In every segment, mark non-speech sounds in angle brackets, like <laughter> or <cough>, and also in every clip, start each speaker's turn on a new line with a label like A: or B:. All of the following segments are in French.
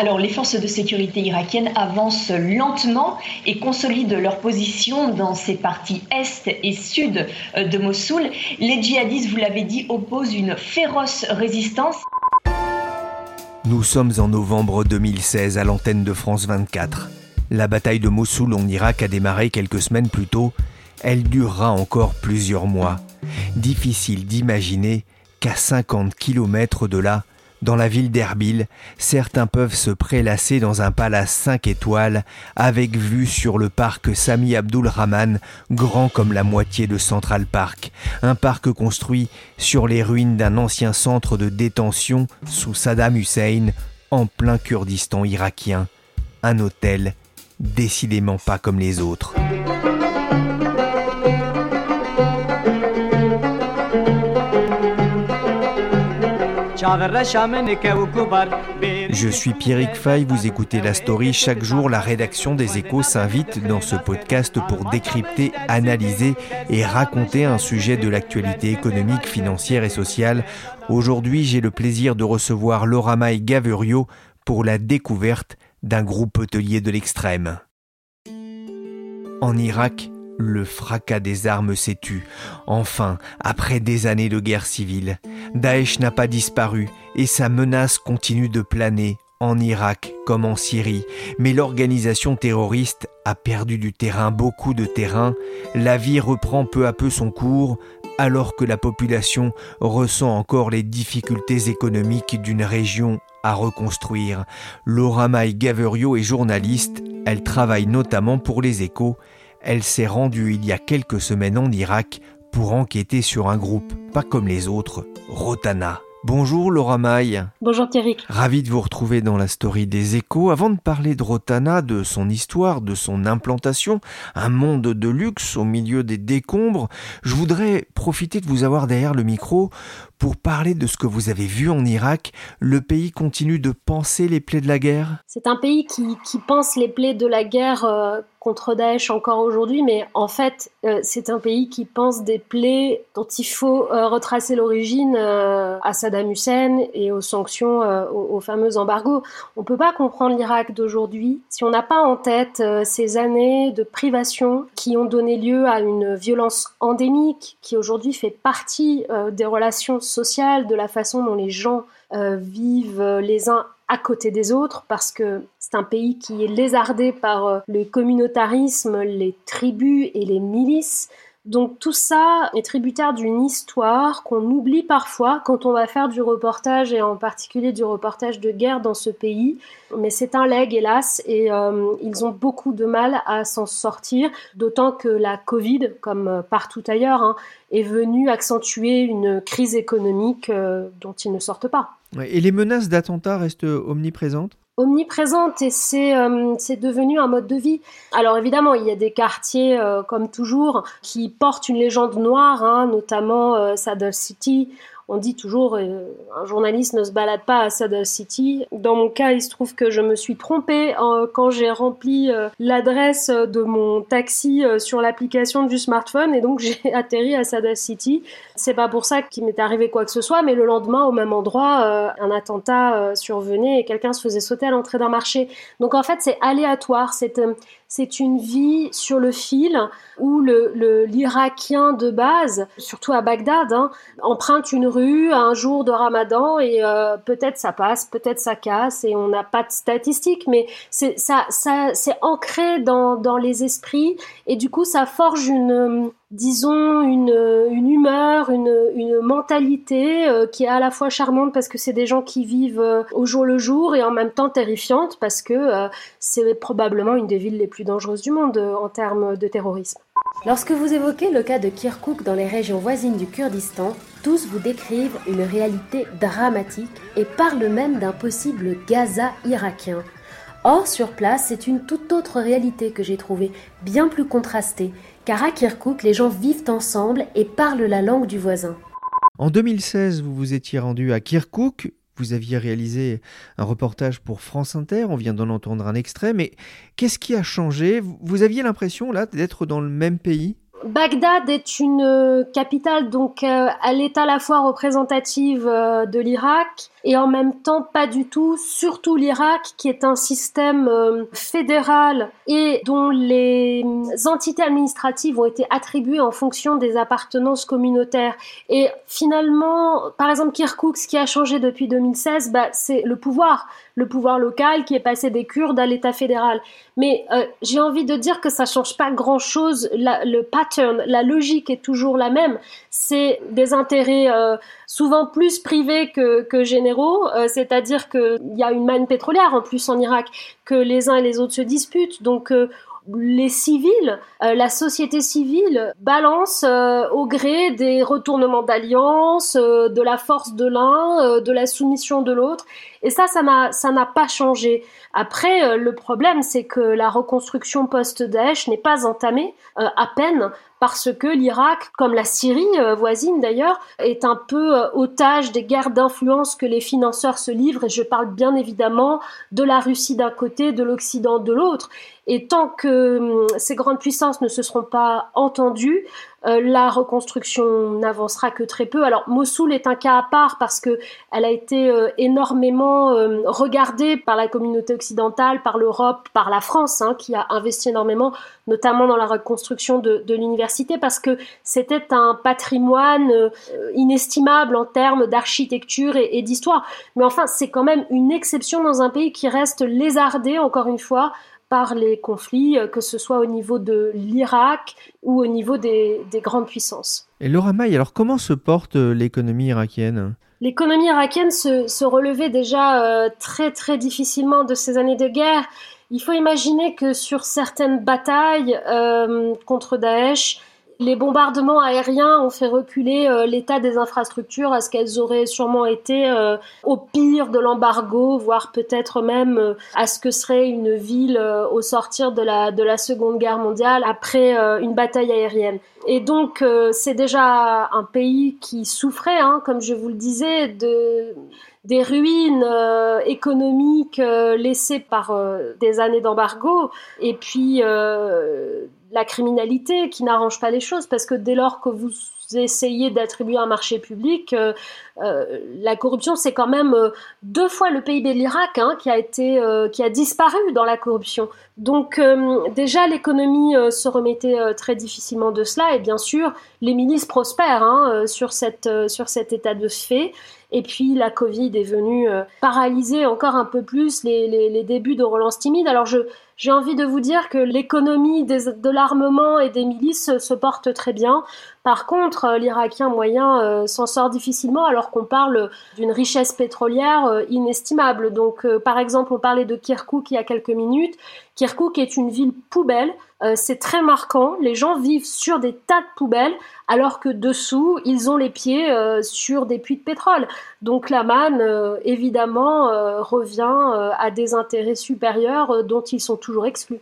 A: Alors, les forces de sécurité irakiennes avancent lentement et consolident leur position dans ces parties est et sud euh, de Mossoul. Les djihadistes, vous l'avez dit, opposent une féroce résistance.
B: Nous sommes en novembre 2016 à l'antenne de France 24. La bataille de Mossoul en Irak a démarré quelques semaines plus tôt. Elle durera encore plusieurs mois. Difficile d'imaginer qu'à 50 km de là, dans la ville d'Erbil, certains peuvent se prélasser dans un palace 5 étoiles avec vue sur le parc Sami Abdul Rahman, grand comme la moitié de Central Park, un parc construit sur les ruines d'un ancien centre de détention sous Saddam Hussein en plein Kurdistan irakien. Un hôtel décidément pas comme les autres. Je suis Pierrick Fay, vous écoutez La Story. Chaque jour, la rédaction des Échos s'invite dans ce podcast pour décrypter, analyser et raconter un sujet de l'actualité économique, financière et sociale. Aujourd'hui, j'ai le plaisir de recevoir Laura May Gaverio pour la découverte d'un groupe hôtelier de l'extrême. En Irak, le fracas des armes s'est tu. Enfin, après des années de guerre civile, Daesh n'a pas disparu et sa menace continue de planer en Irak comme en Syrie, mais l'organisation terroriste a perdu du terrain, beaucoup de terrain, la vie reprend peu à peu son cours, alors que la population ressent encore les difficultés économiques d'une région à reconstruire. Laura May Gaverio est journaliste, elle travaille notamment pour les échos elle s'est rendue il y a quelques semaines en Irak pour enquêter sur un groupe pas comme les autres, Rotana. Bonjour Laura Maille.
C: Bonjour Thierry.
B: Ravi de vous retrouver dans la story des échos. Avant de parler de Rotana, de son histoire, de son implantation, un monde de luxe au milieu des décombres, je voudrais profiter de vous avoir derrière le micro pour parler de ce que vous avez vu en Irak. Le pays continue de penser les plaies de la guerre
C: C'est un pays qui, pense les plaies de la guerre euh, contre Daesh encore aujourd'hui, mais en fait, euh, c'est un pays qui pense des plaies dont il faut euh, retracer l'origine à Saddam Hussein et aux sanctions, aux, aux, fameux embargos. On ne peut pas comprendre l'Irak d'aujourd'hui si on n'a pas en tête ces années de privation qui ont donné lieu à une violence endémique qui aujourd'hui fait partie des relations sociale, de la façon dont les gens euh, vivent les uns à côté des autres, parce que c'est un pays qui est lézardé par euh, le communautarisme, les tribus et les milices. Donc tout ça est tributaire d'une histoire qu'on oublie parfois quand on va faire du reportage et en particulier du reportage de guerre dans ce pays. Mais c'est un leg hélas et euh, ils ont beaucoup de mal à s'en sortir, d'autant que la Covid, comme euh, partout ailleurs, hein, est venue accentuer une crise économique euh, dont ils ne sortent pas.
B: Et les menaces d'attentats restent omniprésentes?
C: Omniprésente et euh, c'est devenu un mode de vie. Alors évidemment, il y a des quartiers, euh, comme toujours, qui portent une légende noire, hein, notamment euh, Saddle City, on dit toujours euh, un journaliste ne se balade pas à Saddle City. Dans mon cas, il se trouve que je me suis trompée quand j'ai rempli euh, l'adresse de mon taxi euh, sur l'application du smartphone et donc <laughs> j'ai atterri à Saddle City. C'est pas pour ça qu'il m'est arrivé quoi que ce soit, mais le lendemain, au même endroit, un attentat survenait et quelqu'un se faisait sauter à l'entrée d'un marché. Donc en fait, c'est aléatoire. C'est c'est une vie sur le fil où l'Irakien de base, surtout à Bagdad, hein, emprunte une rue un jour de Ramadan et euh, peut-être ça passe, peut-être ça casse et on n'a pas de statistiques, mais c'est ça, ça c'est ancré dans, dans les esprits et du coup ça forge une disons, une, humeur, une, une mentalité euh, qui est à la fois charmante parce que c'est des gens qui vivent euh, au jour le jour et en même temps terrifiante parce que euh, c'est probablement une des villes les plus dangereuses du monde en termes de terrorisme.
D: Lorsque vous évoquez le cas de Kirkuk dans les régions voisines du Kurdistan, tous vous décrivent une réalité dramatique et parlent même d'un possible Gaza irakien. Or, sur place, c'est une toute autre réalité que j'ai trouvée, bien plus contrastée, car à Kirkuk, les gens vivent ensemble et parlent la langue du voisin.
B: En 2016, vous vous étiez rendu à Kirkuk, vous aviez réalisé un reportage pour France Inter, on vient d'en entendre un extrait, mais qu'est-ce qui a changé? Vous aviez l'impression là d'être dans le même pays?
C: Bagdad est une euh, capitale, donc euh, elle est à la fois représentative euh, de l'Irak et en même temps pas du tout, surtout l'Irak qui est un système fédéral et dont les entités administratives ont été attribuées en fonction des appartenances communautaires. Et finalement, par exemple Kirkuk, ce qui a changé depuis 2016, bah, c'est le pouvoir le pouvoir local qui est passé des Kurdes à l'État fédéral. Mais euh, j'ai envie de dire que ça change pas grand-chose. Le pattern, la logique est toujours la même. C'est des intérêts euh, souvent plus privés que, généraux, euh, c'est-à-dire qu'il y a une manne pétrolière en plus en Irak, que les uns et les autres se disputent. Donc les civils, la société civile balance au gré des retournements d'alliance, de la force de l'un, de la soumission de l'autre. Et ça, ça n'a, ça n'a pas changé. Après, euh, le problème, c'est que la reconstruction post-Daesh n'est pas entamée euh, à peine parce que l'Irak, comme la Syrie euh, voisine d'ailleurs, est un peu otage des guerres d'influence que les financeurs se livrent. Et je parle bien évidemment de la Russie d'un côté, de l'Occident de l'autre. Et tant que hum, ces grandes puissances ne se seront pas entendues, la reconstruction n'avancera que très peu. Alors Mossoul est un cas à part parce que elle a été énormément euh, regardé par la communauté occidentale, par l'Europe, par la France, hein, qui a investi énormément, notamment dans la reconstruction de, l'université, parce que c'était un patrimoine euh, inestimable en termes d'architecture et, d'histoire. Mais enfin, c'est quand même une exception dans un pays qui reste lézardé, encore une fois, par les conflits, euh, que ce soit au niveau de l'Irak ou au niveau des, des grandes puissances.
B: Et Laura May, alors comment se porte l'économie irakienne?
C: L'économie irakienne se, relevait déjà euh, très très difficilement de ces années de guerre. Il faut imaginer que sur certaines batailles euh, contre Daesh, les bombardements aériens ont fait reculer euh, l'état des infrastructures à ce qu'elles auraient sûrement été euh, au pire de l'embargo, voire peut-être même euh, à ce que serait une ville au sortir de la, de la Seconde Guerre mondiale après une bataille aérienne. Et donc c'est déjà un pays qui souffrait, hein, comme je vous le disais, de des ruines économiques laissées par des années d'embargo et puis la criminalité qui n'arrange pas les choses parce que dès lors que vous essayez d'attribuer un marché public, euh, euh, la corruption c'est quand même euh, deux fois le PIB de l'Irak hein, qui a qui a disparu dans la corruption. Donc déjà l'économie se remettait très difficilement de cela et bien sûr les milices prospèrent hein, sur cette sur cet état de fait. Et puis la Covid est venue paralyser encore un peu plus les, les, les débuts de relance timide. Alors j'ai envie de vous dire que l'économie de l'armement et des milices se porte très bien. Par contre, euh, l'Irakien moyen euh, s'en sort difficilement alors qu'on parle d'une richesse pétrolière euh, inestimable. Donc, par exemple, on parlait de Kirkuk il y a quelques minutes. Kirkuk est une ville poubelle. c'est très marquant. Les gens vivent sur des tas de poubelles alors que dessous, ils ont les pieds sur des puits de pétrole. Donc la manne, évidemment, revient à des intérêts supérieurs dont ils sont toujours exclus.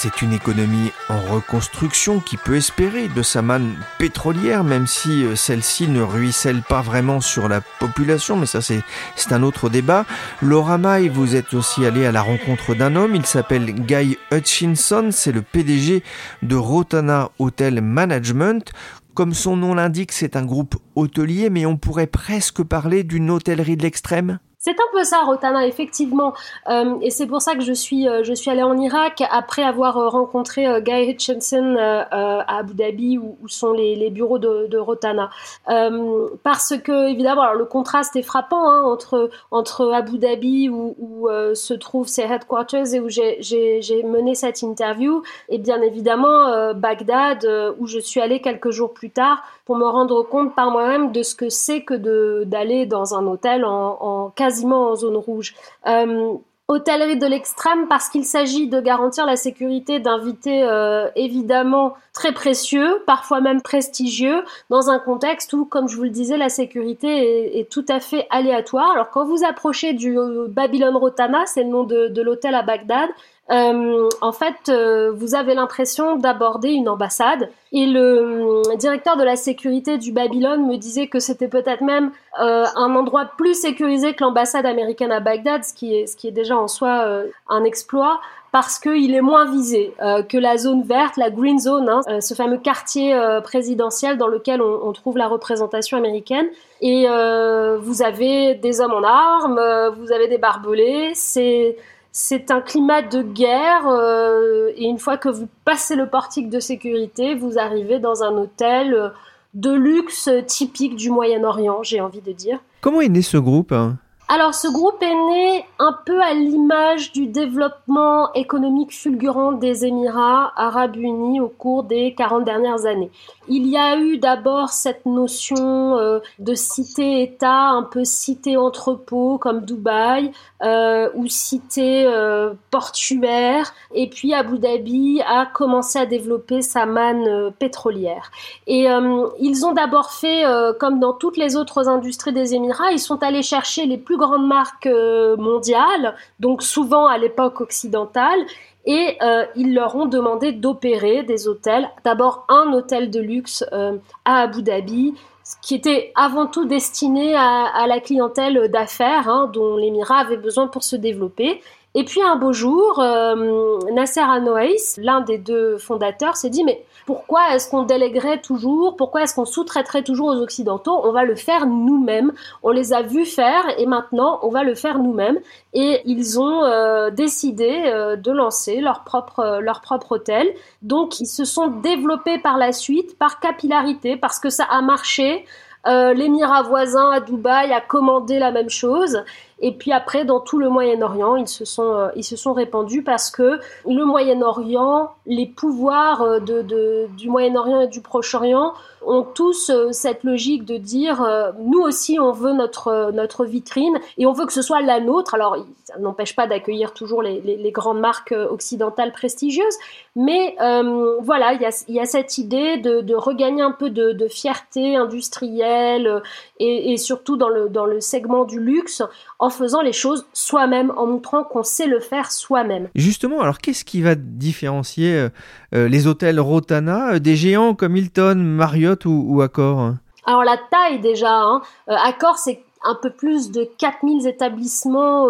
B: C'est une économie en reconstruction qui peut espérer de sa manne pétrolière, même si euh, celle-ci ne ruisselle pas vraiment sur la population, mais ça c'est un autre débat. Laura May, vous êtes aussi allé à la rencontre d'un homme, il s'appelle Guy Hutchinson, c'est le PDG de Rotana Hotel Management. Comme son nom l'indique, c'est un groupe hôtelier, mais on pourrait presque parler d'une hôtellerie de l'extrême
C: C'est un peu ça, Rotana, effectivement. Euh, et c'est pour ça que je suis, euh, je suis allée en Irak après avoir euh, rencontré Guy Hutchinson à Abu Dhabi, où, sont les, bureaux de, Rotana. parce que, évidemment, alors, le contraste est frappant hein, entre, entre Abu Dhabi, où, se trouvent ses headquarters et où j'ai mené cette interview, et bien évidemment Bagdad, où je suis allée quelques jours plus tard pour me rendre compte par moi-même de ce que c'est que d'aller dans un hôtel en, en quasiment en zone rouge. Euh, hôtellerie de l'extrême parce qu'il s'agit de garantir la sécurité d'invités euh, évidemment très précieux, parfois même prestigieux, dans un contexte où, comme je vous le disais, la sécurité est, tout à fait aléatoire. Alors quand vous approchez du euh, Babylon Rotana, c'est le nom de l'hôtel à Bagdad, euh, en fait, euh, vous avez l'impression d'aborder une ambassade. Et le directeur de la sécurité du Babylone me disait que c'était peut-être même un endroit plus sécurisé que l'ambassade américaine à Bagdad, ce qui est déjà en soi un exploit parce qu'il est moins visé que la zone verte, la green zone, hein, ce fameux quartier présidentiel dans lequel on, trouve la représentation américaine. Et vous avez des hommes en armes, vous avez des barbelés, c'est c'est un climat de guerre euh, et une fois que vous passez le portique de sécurité, vous arrivez dans un hôtel euh, de luxe typique du Moyen-Orient, j'ai envie de dire.
B: Comment est né ce groupe hein?
C: Alors ce groupe est né un peu à l'image du développement économique fulgurant des Émirats arabes unis au cours des 40 dernières années. Il y a eu d'abord cette notion euh, de cité-État, un peu cité-entrepôt comme Dubaï, euh, ou cité euh, portuaire, et puis Abu Dhabi a commencé à développer sa manne pétrolière. Et ils ont d'abord fait, comme dans toutes les autres industries des Émirats, ils sont allés chercher les plus grandes marques mondiales, donc souvent à l'époque occidentale, et euh, ils leur ont demandé d'opérer des hôtels. D'abord un hôtel de luxe euh, à Abu Dhabi, qui était avant tout destiné à, la clientèle d'affaires hein, dont l'Émirat avait besoin pour se développer. Et puis un beau jour, euh, Nasser Anoaïs, l'un des deux fondateurs, s'est dit mais pourquoi est-ce qu'on déléguerait toujours? Pourquoi est-ce qu'on sous-traiterait toujours aux Occidentaux? On va le faire nous-mêmes. On les a vus faire et maintenant on va le faire nous-mêmes. Et ils ont euh, décidé euh, de lancer leur propre, leur propre hôtel. Donc ils se sont développés par la suite par capillarité parce que ça a marché. Euh, l'émirat voisin à Dubaï a commandé la même chose. Et puis après, dans tout le Moyen-Orient, ils se sont euh, ils se sont répandus parce que le Moyen-Orient, les pouvoirs euh, de, du Moyen-Orient et du Proche-Orient ont tous euh, cette logique de dire nous aussi on veut notre notre vitrine et on veut que ce soit la nôtre. Alors ça n'empêche pas d'accueillir toujours les, grandes marques occidentales prestigieuses, mais voilà il y a, cette idée de, regagner un peu de fierté industrielle et, et, surtout dans le dans le segment du luxe en faisant les choses soi-même, en montrant qu'on sait le faire soi-même.
B: Justement, alors qu'est-ce qui va différencier euh, euh, les hôtels Rotana euh, des géants comme Hilton, Marriott ou, Accor
C: Alors la taille déjà, hein. Accor c'est un peu plus de 4000 établissements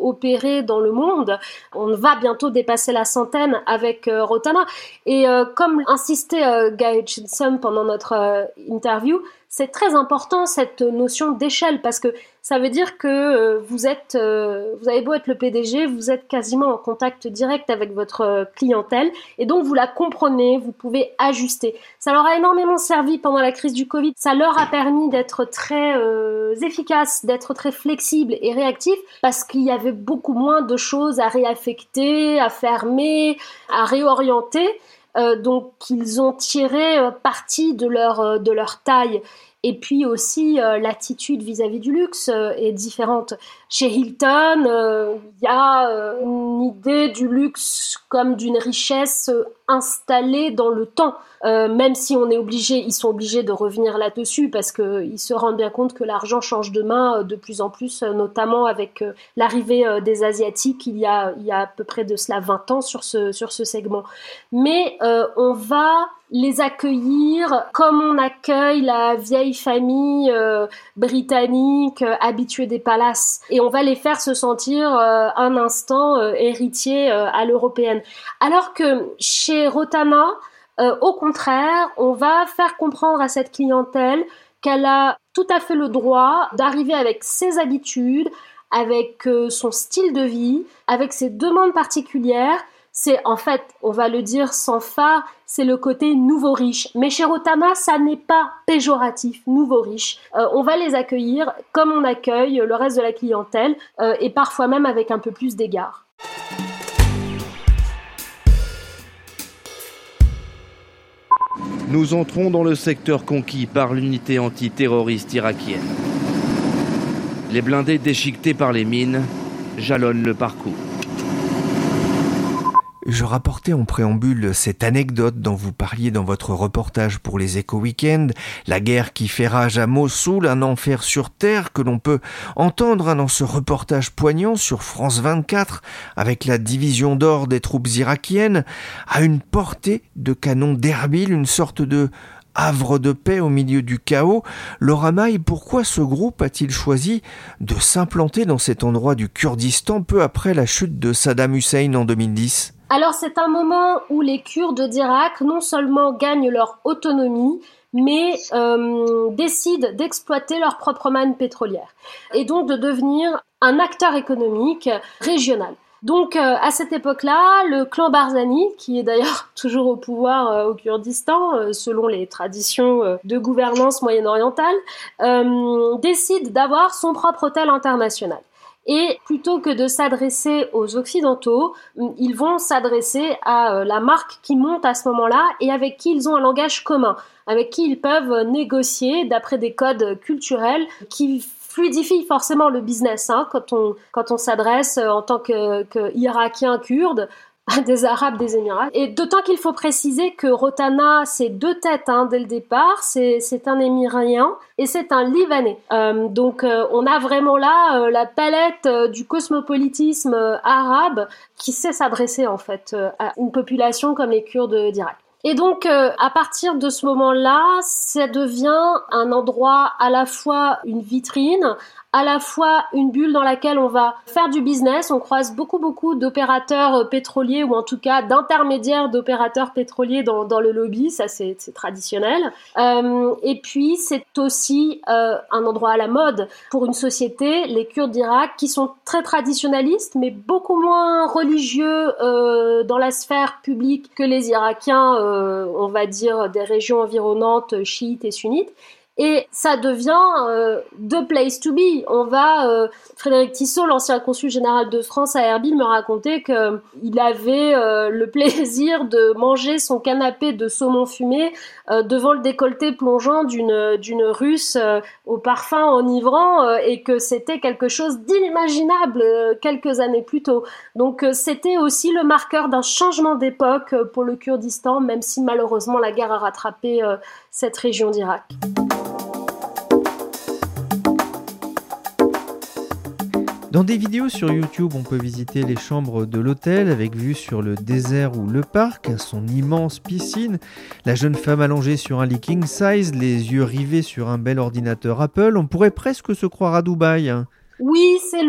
C: opérés dans le monde. On va bientôt dépasser la centaine avec Rotana. Et comme insistait Guy Hutchinson pendant notre interview, c'est très important cette notion d'échelle parce que ça veut dire que euh, vous êtes, euh, vous avez beau être le PDG, vous êtes quasiment en contact direct avec votre euh, clientèle et donc vous la comprenez, vous pouvez ajuster. Ça leur a énormément servi pendant la crise du Covid. Ça leur a permis d'être très efficaces, d'être très flexibles et réactifs parce qu'il y avait beaucoup moins de choses à réaffecter, à fermer, à réorienter. Euh, donc ils ont tiré euh, parti de leur, euh, de leur taille. Et puis aussi, l'attitude vis-à-vis du luxe est différente. Chez Hilton, il y a une idée du luxe comme d'une richesse installée dans le temps. même si on est obligé, ils sont obligés de revenir là-dessus parce qu'ils se rendent bien compte que l'argent change de main de plus en plus, notamment avec l'arrivée des Asiatiques il y, a, il y a à peu près de cela 20 ans sur ce, sur ce segment. Mais euh, on va les accueillir comme on accueille la vieille famille euh, britannique euh, habituée des palaces et on va les faire se sentir un instant héritiers à l'européenne. Alors que chez Rotana, au contraire, on va faire comprendre à cette clientèle qu'elle a tout à fait le droit d'arriver avec ses habitudes, avec son style de vie, avec ses demandes particulières c'est en fait, on va le dire sans phare, c'est le côté nouveau riche. Mais chez Rotana, ça n'est pas péjoratif, nouveau riche. Euh, on va les accueillir comme on accueille le reste de la clientèle euh, et parfois même avec un peu plus d'égard.
E: Nous entrons dans le secteur conquis par l'unité antiterroriste irakienne. Les blindés déchiquetés par les mines jalonnent le parcours.
B: Je rapportais en préambule cette anecdote dont vous parliez dans votre reportage pour les Éco Weekend, la guerre qui fait rage à Mossoul, un enfer sur terre que l'on peut entendre dans ce reportage poignant sur France 24 avec la division d'or des troupes irakiennes, à une portée de canon d'Erbil, une sorte de havre de paix au milieu du chaos, Laura Maille, pourquoi ce groupe a-t-il choisi de s'implanter dans cet endroit du Kurdistan peu après la chute de Saddam Hussein en 2010
C: alors c'est un moment où les Kurdes d'Irak non seulement gagnent leur autonomie, mais euh, décident d'exploiter leur propre manne pétrolière et donc de devenir un acteur économique régional. Donc euh, à cette époque-là, le clan Barzani, qui est d'ailleurs <laughs> toujours au pouvoir euh, au Kurdistan, selon les traditions de gouvernance moyen-orientale, décide d'avoir son propre hôtel international. Et plutôt que de s'adresser aux Occidentaux, ils vont s'adresser à euh, la marque qui monte à ce moment-là et avec qui ils ont un langage commun, avec qui ils peuvent négocier d'après des codes culturels qui fluidifient forcément le business hein, quand on, quand on s'adresse euh, en tant que, que Irakien kurde <laughs> des Arabes des Émirats. Et d'autant qu'il faut préciser que Rotana, c'est deux têtes hein, dès le départ. C'est un Émirien et c'est un Libanais. Euh, donc euh, on a vraiment là euh, la palette du cosmopolitisme arabe qui sait s'adresser en fait à une population comme les Kurdes d'Irak. Et donc, à partir de ce moment-là, ça devient un endroit à la fois une vitrine, à la fois une bulle dans laquelle on va faire du business. On croise beaucoup, beaucoup d'opérateurs euh, pétroliers ou en tout cas d'intermédiaires d'opérateurs pétroliers dans, le lobby. Ça, c'est traditionnel. Euh, et puis, c'est aussi euh, un endroit à la mode pour une société, les Kurdes d'Irak, qui sont très traditionnalistes, mais beaucoup moins religieux dans la sphère publique que les Irakiens, on va dire, des régions environnantes chiites et sunnites. Et ça devient euh, the place to be. On va, euh, Frédéric Tissot, l'ancien consul général de France à Erbil, me racontait qu'il avait euh, le <laughs> plaisir de manger son canapé de saumon fumé devant le décolleté plongeant d'une d'une Russe au parfum enivrant et que c'était quelque chose d'inimaginable quelques années plus tôt. Donc c'était aussi le marqueur d'un changement d'époque pour le Kurdistan, même si malheureusement la guerre a rattrapé cette région d'Irak.
B: Dans des vidéos sur YouTube, on peut visiter les chambres de l'hôtel avec vue sur le désert ou le parc, son immense piscine, la jeune femme allongée sur un lit king size, les yeux rivés sur un bel ordinateur Apple. On pourrait presque se croire à Dubaï. Hein.
C: Oui, c'est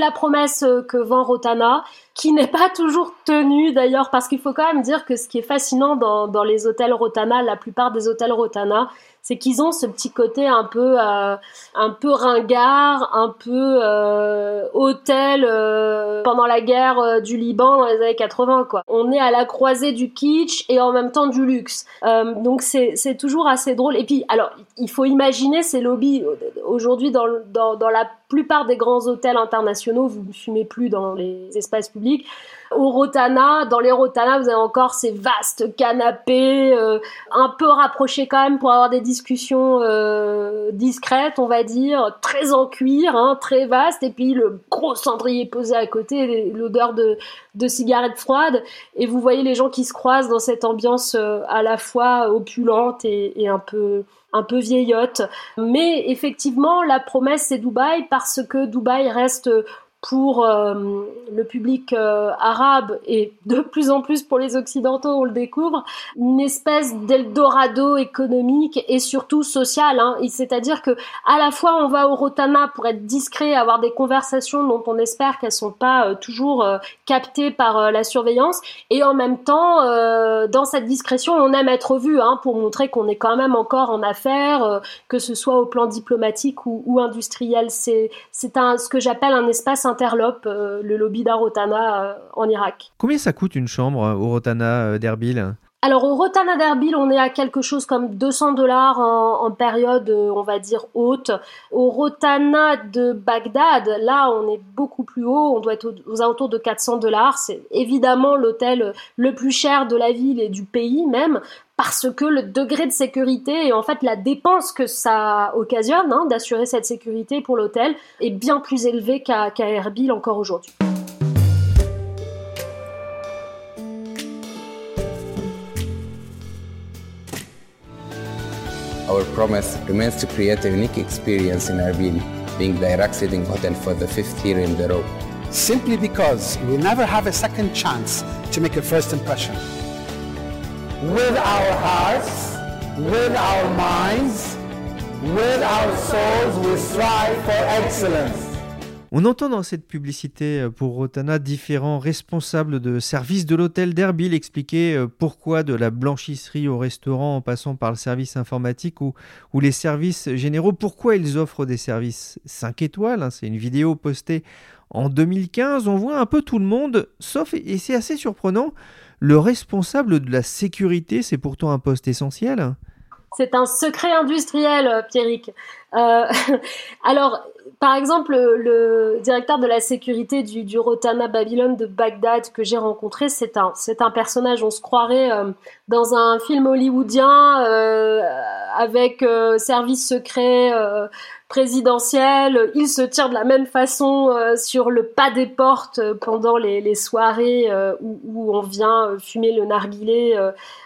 C: la promesse que vend Rotana, qui n'est pas toujours tenue d'ailleurs, parce qu'il faut quand même dire que ce qui est fascinant dans les hôtels Rotana, la plupart des hôtels Rotana, c'est qu'ils ont ce petit côté un peu euh, un peu ringard, un peu euh, hôtel euh, pendant la guerre euh, du Liban dans les années 80 quoi. On est à la croisée du kitsch et en même temps du luxe. Euh, donc c'est toujours assez drôle et puis alors il faut imaginer ces lobbies aujourd'hui dans, dans dans la plupart des grands hôtels internationaux, vous ne fumez plus dans les espaces publics. Au Rotana, dans les Rotana, vous avez encore ces vastes canapés, euh, un peu rapprochés quand même pour avoir des discussions euh, discrètes, on va dire, très en cuir, hein, très vaste, et puis le gros cendrier posé à côté, l'odeur de, de cigarettes froides, et vous voyez les gens qui se croisent dans cette ambiance euh, à la fois opulente et, et un peu un peu vieillotte. Mais effectivement, la promesse c'est Dubaï parce que Dubaï reste pour euh, le public euh, arabe et de plus en plus pour les occidentaux, on le découvre, une espèce d'Eldorado économique et surtout social. Hein. C'est-à-dire que à la fois on va au Rotana pour être discret, avoir des conversations dont on espère qu'elles sont pas euh, toujours captées par la surveillance, et en même temps, dans cette discrétion, on aime être vu hein, pour montrer qu'on est quand même encore en affaires, que ce soit au plan diplomatique ou, industriel. C'est ce que j'appelle un espace interlope, euh, le lobby d'Arotana euh, en Irak.
B: Combien ça coûte une chambre euh, au Rotana d'Erbil?
C: Alors au Rotana d'Erbil, on est à quelque chose comme 200 dollars en, période, on va dire, haute. Au Rotana de Bagdad, là, on est beaucoup plus haut, on doit être aux, alentours de 400 dollars. C'est évidemment l'hôtel le plus cher de la ville et du pays même, parce que le degré de sécurité et en fait la dépense que ça occasionne hein, d'assurer cette sécurité pour l'hôtel est bien plus élevé qu'à Erbil encore aujourd'hui.
F: Our promise remains to create a unique experience in Erbil, being the Iraq's leading hotel for the fifth year in a row.
G: Simply because we never have a second chance to make a first impression.
H: With our hearts, with our minds, with our souls, we strive for excellence.
B: On entend dans cette publicité euh, pour Rotana différents responsables de services de l'hôtel d'Erbil expliquer euh, pourquoi de la blanchisserie au restaurant en passant par le service informatique ou, ou les services généraux, pourquoi ils offrent des services 5 étoiles. Hein. C'est une vidéo postée en 2015. On voit un peu tout le monde, sauf, et c'est assez surprenant, le responsable de la sécurité, c'est pourtant un poste essentiel.
C: C'est un secret industriel, euh, Pierrick. Euh, <laughs> alors, par exemple, le, directeur de la sécurité du, Rotana Babylone de Bagdad que j'ai rencontré, c'est un, c'est personnage, on se croirait euh, dans un film hollywoodien avec service secret présidentielle. Il se tire de la même façon euh, sur le pas des portes euh, pendant les, soirées euh, où, on vient fumer le narguilé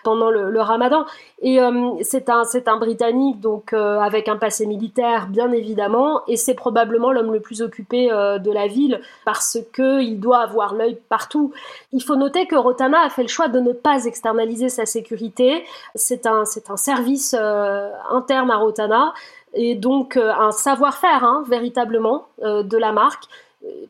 C: pendant le, ramadan. Et c'est un, un Britannique, donc avec un passé militaire, bien évidemment, et c'est probablement l'homme le plus occupé de la ville parce qu'il doit avoir l'œil partout. Il faut noter que Rotana a fait le choix de ne pas externaliser sa sécurité. C'est un, un service interne à Rotana et donc euh, un savoir-faire hein, véritablement euh, de la marque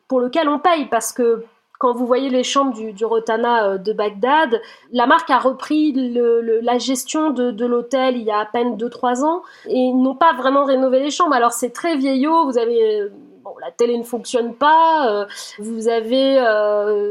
C: pour lequel on paye. Parce que quand vous voyez les chambres du, Rotana euh, de Bagdad, la marque a repris la gestion de, l'hôtel il y a à peine 2-3 ans. Et ils n'ont pas vraiment rénové les chambres. Alors c'est très vieillot, vous avez bon, la télé ne fonctionne pas, vous avez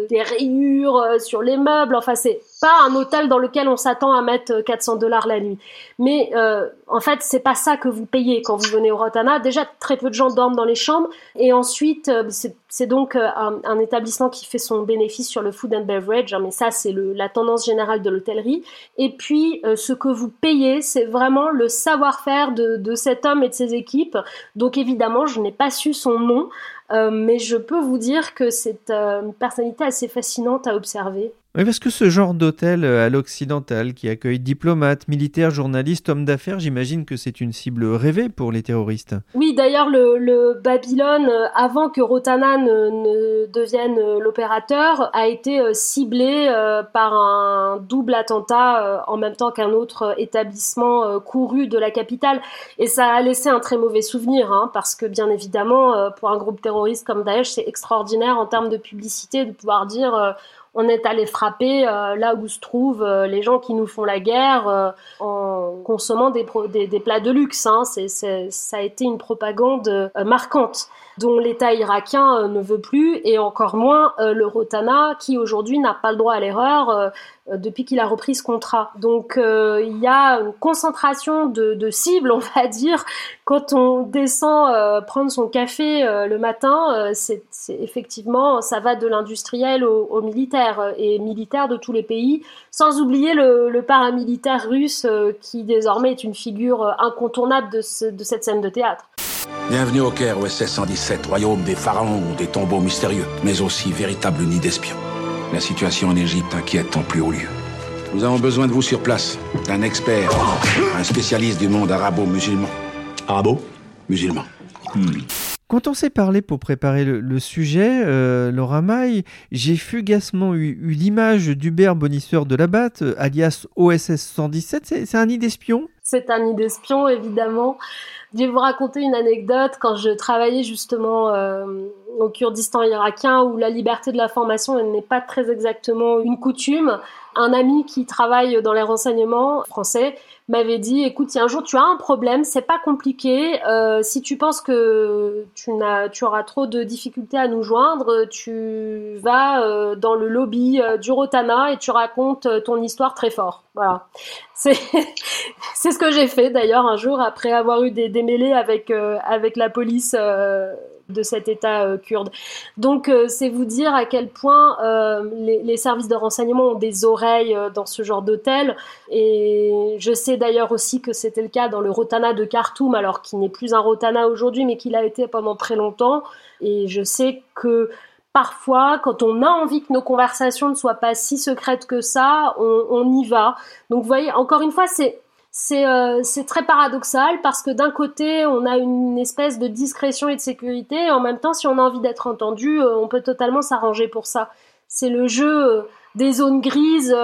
C: des rayures sur les meubles, enfin c'est pas un hôtel dans lequel on s'attend à mettre 400 dollars la nuit. Mais euh, en fait, c'est pas ça que vous payez quand vous venez au Rotana. Déjà, très peu de gens dorment dans les chambres. Et ensuite, euh, c'est donc euh, un, établissement qui fait son bénéfice sur le food and beverage. Hein, mais ça, c'est la tendance générale de l'hôtellerie. Et puis, ce que vous payez, c'est vraiment le savoir-faire de cet homme et de ses équipes. Donc évidemment, je n'ai pas su son nom. mais je peux vous dire que c'est une personnalité assez fascinante à observer.
B: Oui, parce que ce genre d'hôtel euh, à l'occidental qui accueille diplomates, militaires, journalistes, hommes d'affaires, j'imagine que c'est une cible rêvée pour les terroristes.
C: Oui, d'ailleurs, le, Babylone, euh, avant que Rotana ne, devienne euh, l'opérateur, a été ciblé par un double attentat en même temps qu'un autre établissement couru de la capitale. Et ça a laissé un très mauvais souvenir, hein, parce que bien évidemment, pour un groupe terroriste comme Daesh, c'est extraordinaire en termes de publicité de pouvoir dire on est allé frapper euh, là où se trouvent euh, les gens qui nous font la guerre euh, en consommant des, plats de luxe. Hein. ça a été une propagande marquante dont l'État irakien ne veut plus, et encore moins le Rotana, qui aujourd'hui n'a pas le droit à l'erreur depuis qu'il a repris ce contrat. Donc il y a une concentration de, cibles, <laughs> on va dire, quand on descend prendre son café le matin, c'est effectivement, ça va de l'industriel au militaire. Euh, et militaires de tous les pays, sans oublier le, paramilitaire russe euh, qui désormais est une figure euh, incontournable de, cette scène de théâtre.
I: Bienvenue au Caire, OSS 117, royaume des pharaons, des tombeaux mystérieux, mais aussi véritable nid d'espions. La situation en Égypte inquiète en plus haut lieu. Nous avons besoin de vous sur place, d'un expert, un spécialiste du monde arabo-musulman.
J: Arabo
I: Musulman. Hmm.
B: Quand on s'est parlé pour préparer le, sujet, euh, Laura Maille, j'ai fugacement eu, l'image d'Hubert Bonisseur de la Batte, euh, alias OSS 117. C'est un nid d'espion
C: C'est un nid d'espion, évidemment. Je vais vous raconter une anecdote. Quand je travaillais justement euh, au Kurdistan irakien, où la liberté de la formation n'est pas très exactement une coutume, un ami qui travaille dans les renseignements français m'avait dit écoute, si un jour tu as un problème, c'est pas compliqué. Euh, si tu penses que tu, auras trop de difficultés à nous joindre, tu vas euh, dans le lobby euh, du Rotana et tu racontes ton histoire très fort. Voilà. <laughs> C'est, c'est ce que j'ai fait d'ailleurs un jour après avoir eu des démêlés avec, avec la police de cet État euh, kurde. Donc euh, c'est vous dire à quel point euh, les, services de renseignement ont des oreilles dans ce genre d'hôtel. Et je sais d'ailleurs aussi que c'était le cas dans le Rotana de Khartoum, alors qu'il n'est plus un Rotana aujourd'hui, mais qu'il a été pendant très longtemps. Et je sais que parfois, quand on a envie que nos conversations ne soient pas si secrètes que ça, on, on y va. Donc vous voyez, encore une fois, c'est euh, c'est très paradoxal parce que d'un côté, on a une espèce de discrétion et de sécurité, et en même temps, si on a envie d'être entendu, euh, on peut totalement s'arranger pour ça. C'est le jeu euh, des zones grises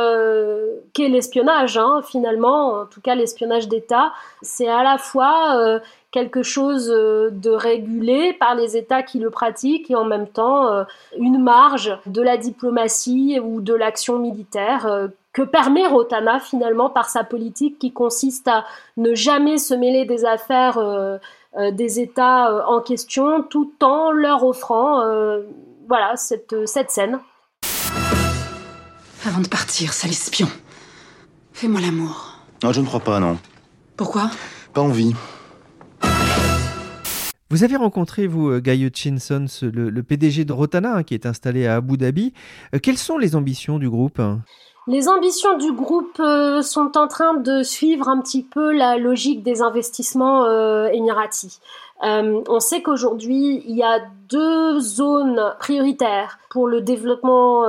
C: qu'est l'espionnage, hein, finalement, en tout cas l'espionnage d'État. C'est à la fois quelque chose de régulé par les États qui le pratiquent et en même temps une marge de la diplomatie ou de l'action militaire que permet Rotana finalement par sa politique qui consiste à ne jamais se mêler des affaires euh, euh, des États euh, en question tout en leur offrant voilà cette, cette scène.
J: Avant de partir, sale espion, fais-moi l'amour.
K: Non, je ne crois pas, non.
J: Pourquoi?
K: Pas envie.
B: Vous avez rencontré, vous, Guy Hutchinson, le, le PDG de Rotana, hein, qui est installé à Abu Dhabi. quelles sont les ambitions du groupe?
C: Les ambitions du groupe euh, sont en train de suivre un petit peu la logique des investissements euh, émiratis. Euh, on sait qu'aujourd'hui, il y a deux zones prioritaires pour le développement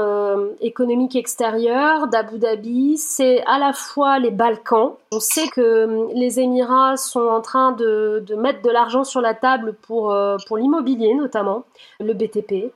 C: économique extérieur d'Abu Dhabi. C'est à la fois les Balkans. On sait que les Émirats sont en train de, de mettre de l'argent sur la table pour, pour l'immobilier notamment, le BTP.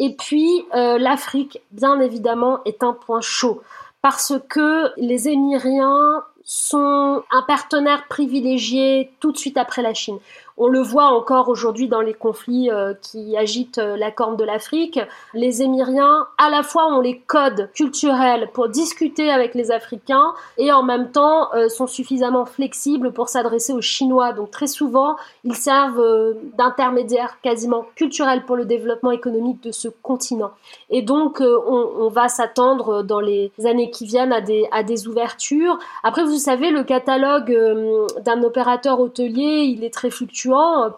C: Et puis euh, l'Afrique, bien évidemment, est un point chaud parce que les Émiriens sont un partenaire privilégié tout de suite après la Chine. On le voit encore aujourd'hui dans les conflits euh, qui agitent euh, la corne de l'Afrique. Les Émiriens, à la fois, ont les codes culturels pour discuter avec les Africains et en même temps euh, sont suffisamment flexibles pour s'adresser aux Chinois. Donc très souvent, ils servent d'intermédiaires quasiment culturels pour le développement économique de ce continent. Et donc, on, va s'attendre dans les années qui viennent à des, à des ouvertures. Après, vous savez, le catalogue d'un opérateur hôtelier, il est très fluctuant euh,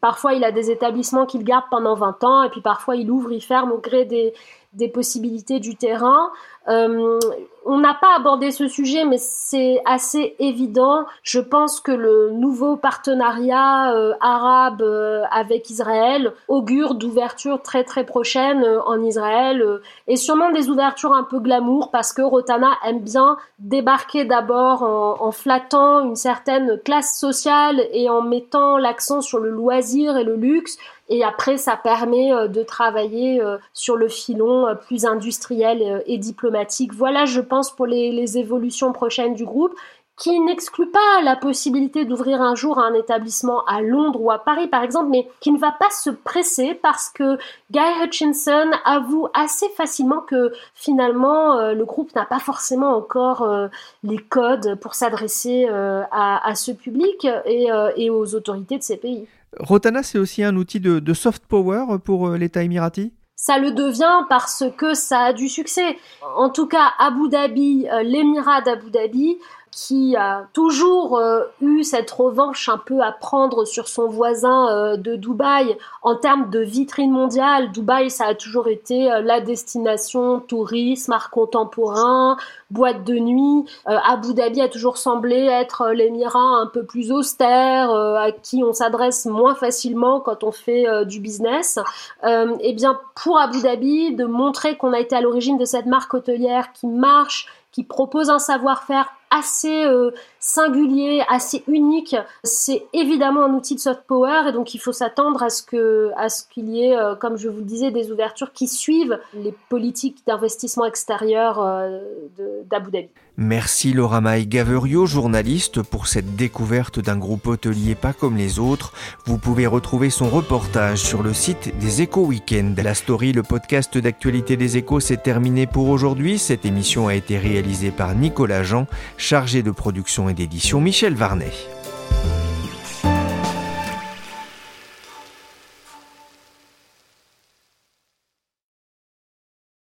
C: parfois, il a des établissements qu'il garde pendant 20 ans, et puis parfois, il ouvre, il ferme au gré des, des possibilités du terrain. Euh, on n'a pas abordé ce sujet, mais c'est assez évident. Je pense que le nouveau partenariat euh, arabe euh, avec Israël augure d'ouvertures très très prochaines en Israël et sûrement des ouvertures un peu glamour parce que Rotana aime bien débarquer d'abord en, en, flattant une certaine classe sociale et en mettant l'accent sur le loisir et le luxe et après, ça permet de travailler sur le filon plus industriel et diplomatique. Voilà, je pense, pour les, évolutions prochaines du groupe qui n'exclut pas la possibilité d'ouvrir un jour un établissement à Londres ou à Paris par exemple, mais qui ne va pas se presser parce que Guy Hutchinson avoue assez facilement que finalement le groupe n'a pas forcément encore les codes pour s'adresser à, ce public et aux autorités de ces pays.
B: Rotana, c'est aussi un outil de, soft power pour euh, l'État émirati
C: ça le devient parce que ça a du succès. En tout cas, Abu Dhabi, euh, l'émirat d'Abu Dhabi, qui a toujours euh, eu cette revanche un peu à prendre sur son voisin euh, de Dubaï en termes de vitrine mondiale. Dubaï, ça a toujours été euh, la destination tourisme, art contemporain, boîte de nuit. Abu Dhabi a toujours semblé être l'émirat un peu plus austère, à qui on s'adresse moins facilement quand on fait du business. eh bien, pour Abu Dhabi, de montrer qu'on a été à l'origine de cette marque hôtelière qui marche, qui propose un savoir-faire assez euh, singulier, assez unique. C'est évidemment un outil de soft power et donc il faut s'attendre à ce qu'il y ait, euh, comme je vous disais, des ouvertures qui suivent les politiques d'investissement extérieur euh, d'Abu Dhabi.
B: Merci Laura Maï Gaverio, journaliste, pour cette découverte d'un groupe hôtelier pas comme les autres. Vous pouvez retrouver son reportage sur le site des Échos Weekend. La story, le podcast d'actualité des Échos, s'est terminé pour aujourd'hui. Cette émission a été réalisée par Nicolas Jean, chargé de production d'édition Michel Varnet.